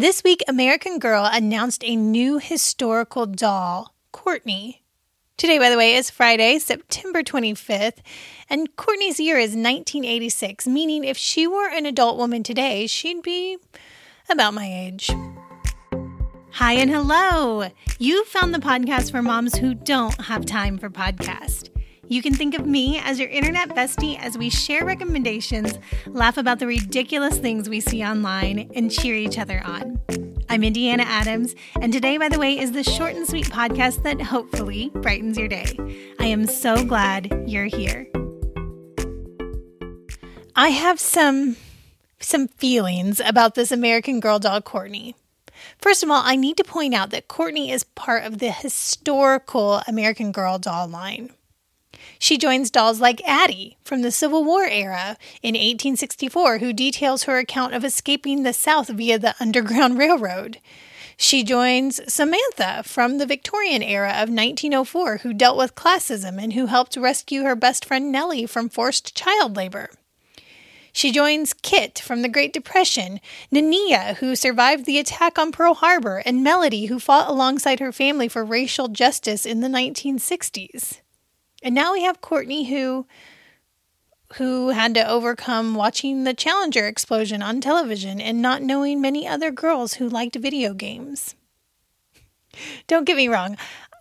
This week, American Girl announced a new historical doll, Courtney. Today, by the way, is Friday, September 25th, and Courtney's year is 1986, meaning if she were an adult woman today, she'd be about my age. Hi and hello! You found the podcast for moms who don't have time for podcast. You can think of me as your internet bestie as we share recommendations, laugh about the ridiculous things we see online, and cheer each other on. I'm Indiana Adams, and today, by the way, is the short and sweet podcast that hopefully brightens your day. I am so glad you're here. I have some some feelings about this American Girl doll Courtney. First of all, I need to point out that Courtney is part of the historical American Girl doll line. She joins dolls like Addie from the Civil War era in 1864, who details her account of escaping the South via the Underground Railroad. She joins Samantha from the Victorian era of 1904, who dealt with classism and who helped rescue her best friend Nellie from forced child labor. She joins Kit from the Great Depression, Nanea, who survived the attack on Pearl Harbor, and Melody, who fought alongside her family for racial justice in the 1960s. And now we have Courtney who who had to overcome watching the Challenger explosion on television and not knowing many other girls who liked video games. Don't get me wrong.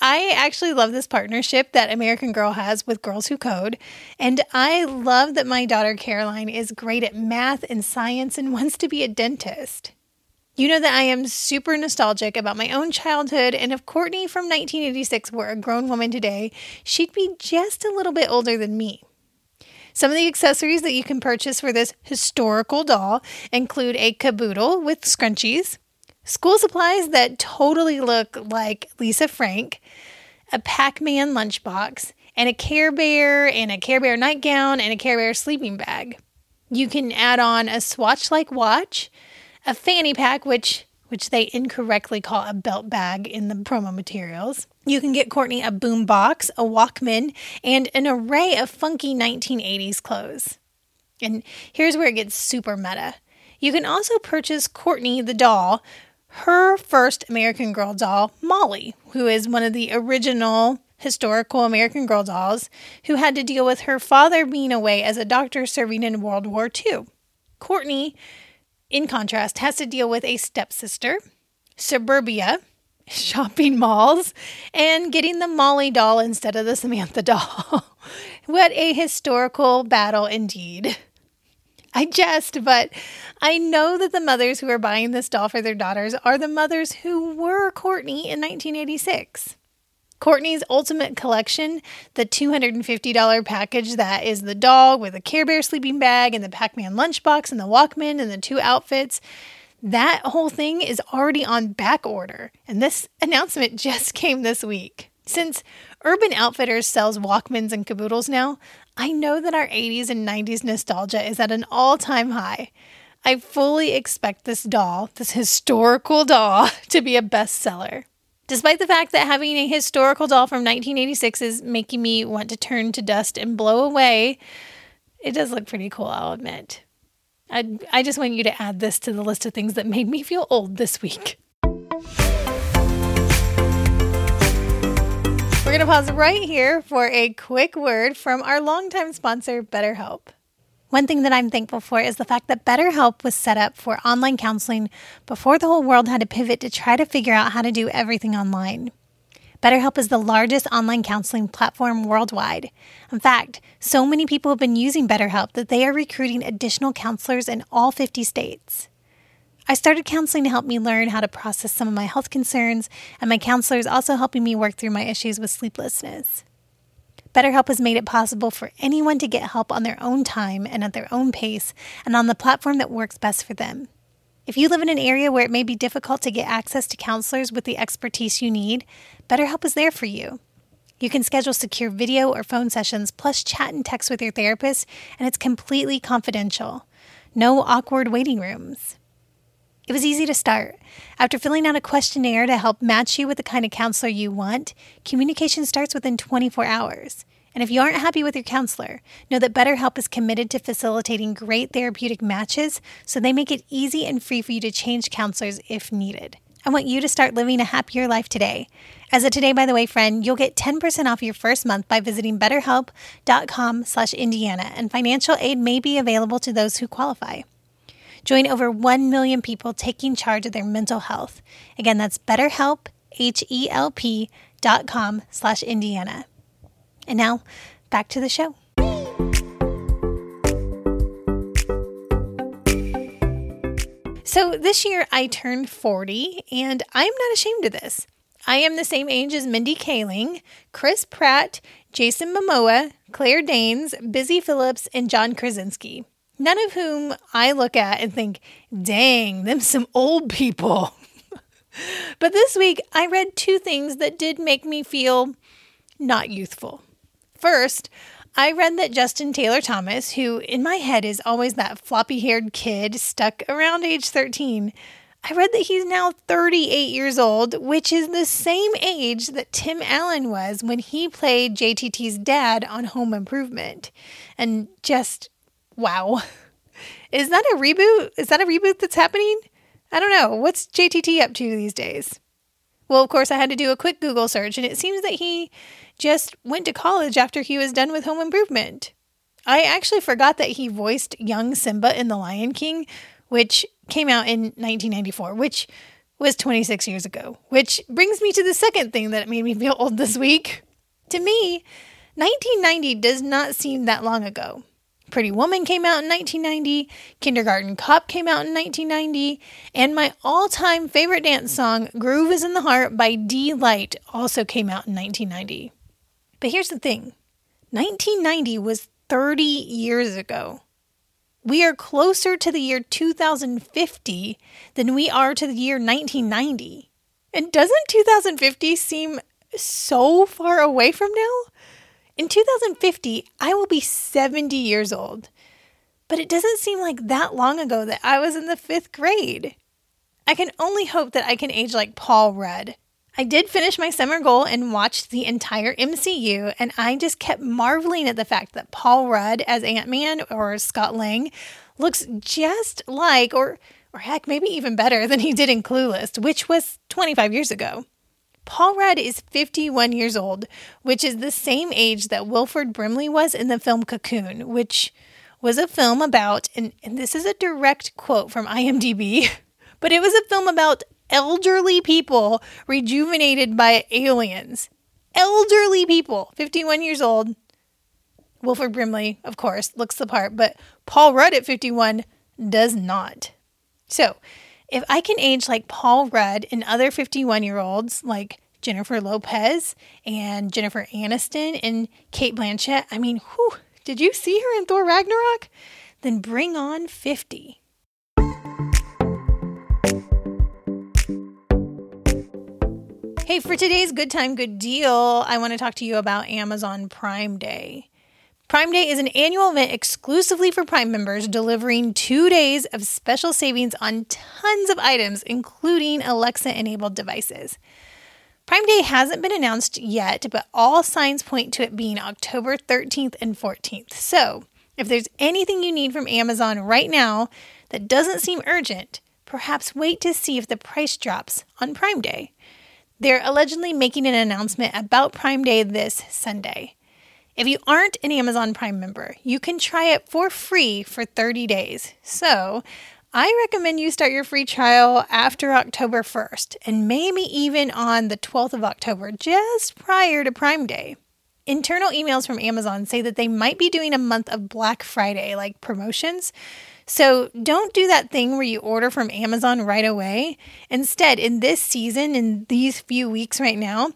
I actually love this partnership that American Girl has with Girls Who Code. And I love that my daughter Caroline is great at math and science and wants to be a dentist. You know that I am super nostalgic about my own childhood, and if Courtney from 1986 were a grown woman today, she'd be just a little bit older than me. Some of the accessories that you can purchase for this historical doll include a caboodle with scrunchies, school supplies that totally look like Lisa Frank, a Pac Man lunchbox, and a Care Bear, and a Care Bear nightgown, and a Care Bear sleeping bag. You can add on a swatch like watch a fanny pack, which which they incorrectly call a belt bag in the promo materials. You can get Courtney a boom box, a Walkman, and an array of funky 1980s clothes. And here's where it gets super meta. You can also purchase Courtney the doll, her first American Girl doll, Molly, who is one of the original historical American Girl dolls who had to deal with her father being away as a doctor serving in World War II. Courtney in contrast, has to deal with a stepsister, suburbia, shopping malls, and getting the Molly doll instead of the Samantha doll. what a historical battle indeed. I jest, but I know that the mothers who are buying this doll for their daughters are the mothers who were Courtney in 1986. Courtney's Ultimate Collection, the $250 package that is the dog with a Care Bear sleeping bag and the Pac Man lunchbox and the Walkman and the two outfits. That whole thing is already on back order, and this announcement just came this week. Since Urban Outfitters sells Walkmans and caboodles now, I know that our 80s and 90s nostalgia is at an all time high. I fully expect this doll, this historical doll, to be a bestseller. Despite the fact that having a historical doll from 1986 is making me want to turn to dust and blow away, it does look pretty cool, I'll admit. I, I just want you to add this to the list of things that made me feel old this week. We're going to pause right here for a quick word from our longtime sponsor, BetterHelp. One thing that I'm thankful for is the fact that BetterHelp was set up for online counseling before the whole world had to pivot to try to figure out how to do everything online. BetterHelp is the largest online counseling platform worldwide. In fact, so many people have been using BetterHelp that they are recruiting additional counselors in all 50 states. I started counseling to help me learn how to process some of my health concerns, and my counselor is also helping me work through my issues with sleeplessness. BetterHelp has made it possible for anyone to get help on their own time and at their own pace and on the platform that works best for them. If you live in an area where it may be difficult to get access to counselors with the expertise you need, BetterHelp is there for you. You can schedule secure video or phone sessions, plus chat and text with your therapist, and it's completely confidential. No awkward waiting rooms. It was easy to start. After filling out a questionnaire to help match you with the kind of counselor you want, communication starts within 24 hours. And if you aren't happy with your counselor, know that BetterHelp is committed to facilitating great therapeutic matches so they make it easy and free for you to change counselors if needed. I want you to start living a happier life today. As a Today By The Way friend, you'll get 10% off your first month by visiting betterhelp.com slash Indiana, and financial aid may be available to those who qualify. Join over 1 million people taking charge of their mental health. Again, that's betterhelp, H-E-L-P dot com slash Indiana. And now, back to the show. So this year I turned 40, and I'm not ashamed of this. I am the same age as Mindy Kaling, Chris Pratt, Jason Momoa, Claire Danes, Busy Phillips, and John Krasinski. None of whom I look at and think, dang, them some old people. but this week I read two things that did make me feel not youthful. First, I read that Justin Taylor Thomas, who in my head is always that floppy haired kid stuck around age 13, I read that he's now 38 years old, which is the same age that Tim Allen was when he played JTT's dad on Home Improvement. And just wow. Is that a reboot? Is that a reboot that's happening? I don't know. What's JTT up to these days? Well, of course, I had to do a quick Google search, and it seems that he just went to college after he was done with Home Improvement. I actually forgot that he voiced young Simba in The Lion King, which came out in 1994, which was 26 years ago. Which brings me to the second thing that made me feel old this week. To me, 1990 does not seem that long ago. Pretty Woman came out in 1990, Kindergarten Cop came out in 1990, and my all time favorite dance song, Groove is in the Heart by Deee-Lite, also came out in 1990. But here's the thing 1990 was 30 years ago. We are closer to the year 2050 than we are to the year 1990. And doesn't 2050 seem so far away from now? In 2050, I will be 70 years old. But it doesn't seem like that long ago that I was in the fifth grade. I can only hope that I can age like Paul Rudd. I did finish my summer goal and watched the entire MCU, and I just kept marveling at the fact that Paul Rudd as Ant Man or Scott Lang looks just like, or, or heck, maybe even better than he did in Clueless, which was 25 years ago. Paul Rudd is 51 years old, which is the same age that Wilford Brimley was in the film Cocoon, which was a film about, and, and this is a direct quote from IMDb, but it was a film about elderly people rejuvenated by aliens. Elderly people, 51 years old. Wilford Brimley, of course, looks the part, but Paul Rudd at 51 does not. So, if I can age like Paul Rudd and other 51 year olds like Jennifer Lopez and Jennifer Aniston and Cate Blanchett, I mean, whew, did you see her in Thor Ragnarok? Then bring on 50. Hey, for today's Good Time, Good Deal, I want to talk to you about Amazon Prime Day. Prime Day is an annual event exclusively for Prime members, delivering two days of special savings on tons of items, including Alexa enabled devices. Prime Day hasn't been announced yet, but all signs point to it being October 13th and 14th. So, if there's anything you need from Amazon right now that doesn't seem urgent, perhaps wait to see if the price drops on Prime Day. They're allegedly making an announcement about Prime Day this Sunday. If you aren't an Amazon Prime member, you can try it for free for 30 days. So, I recommend you start your free trial after October 1st and maybe even on the 12th of October, just prior to Prime Day. Internal emails from Amazon say that they might be doing a month of Black Friday like promotions. So don't do that thing where you order from Amazon right away. Instead, in this season, in these few weeks right now,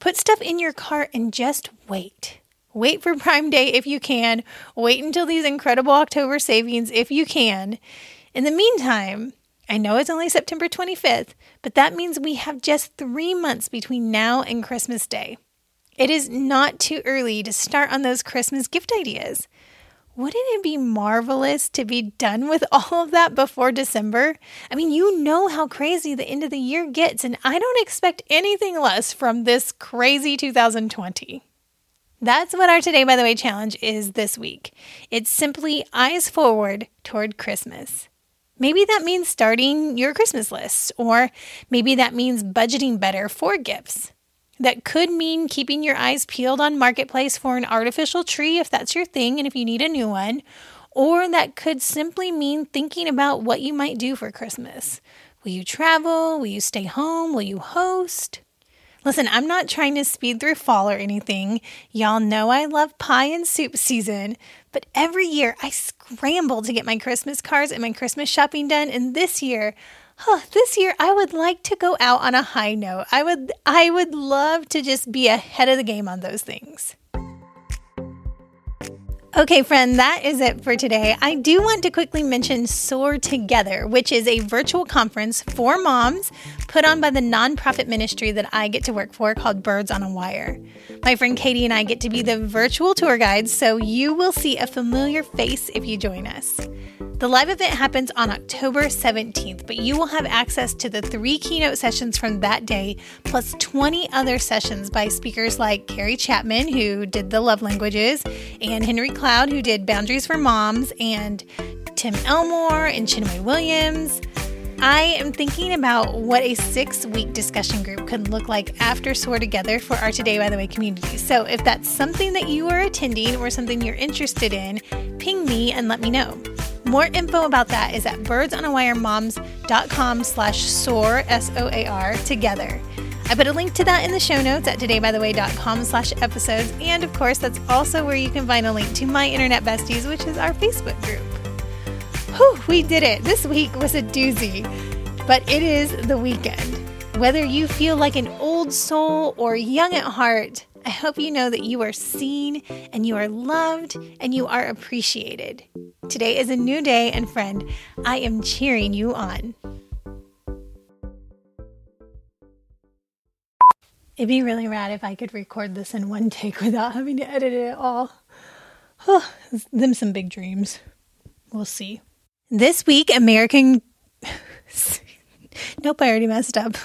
put stuff in your cart and just wait. Wait for Prime Day if you can. Wait until these incredible October savings if you can. In the meantime, I know it's only September 25th, but that means we have just three months between now and Christmas Day. It is not too early to start on those Christmas gift ideas. Wouldn't it be marvelous to be done with all of that before December? I mean, you know how crazy the end of the year gets, and I don't expect anything less from this crazy 2020. That's what our Today by the Way challenge is this week. It's simply eyes forward toward Christmas. Maybe that means starting your Christmas list, or maybe that means budgeting better for gifts. That could mean keeping your eyes peeled on Marketplace for an artificial tree if that's your thing and if you need a new one. Or that could simply mean thinking about what you might do for Christmas. Will you travel? Will you stay home? Will you host? Listen, I'm not trying to speed through fall or anything. Y'all know I love pie and soup season, but every year I scramble to get my Christmas cards and my Christmas shopping done. And this year, huh, this year I would like to go out on a high note. I would I would love to just be ahead of the game on those things. Okay, friend, that is it for today. I do want to quickly mention Soar Together, which is a virtual conference for moms put on by the nonprofit ministry that I get to work for called Birds on a Wire. My friend Katie and I get to be the virtual tour guides, so you will see a familiar face if you join us. The live event happens on October 17th, but you will have access to the three keynote sessions from that day, plus 20 other sessions by speakers like Gary Chapman, who did the love languages, and Henry Cloud, who did Boundaries for Moms, and Tim Elmore and Chinwe Williams. I am thinking about what a six week discussion group could look like after Soar Together for our Today by the Way community. So if that's something that you are attending or something you're interested in, ping me and let me know. More info about that is at birdsonawiremoms.com slash soar, S-O-A-R, together. I put a link to that in the show notes at todaybytheway.com slash episodes. And of course, that's also where you can find a link to my internet besties, which is our Facebook group. Whew, we did it. This week was a doozy, but it is the weekend. Whether you feel like an old soul or young at heart, I hope you know that you are seen and you are loved and you are appreciated. Today is a new day, and friend, I am cheering you on. It'd be really rad if I could record this in one take without having to edit it at all. Oh, them some big dreams. We'll see. This week, American. nope, I already messed up.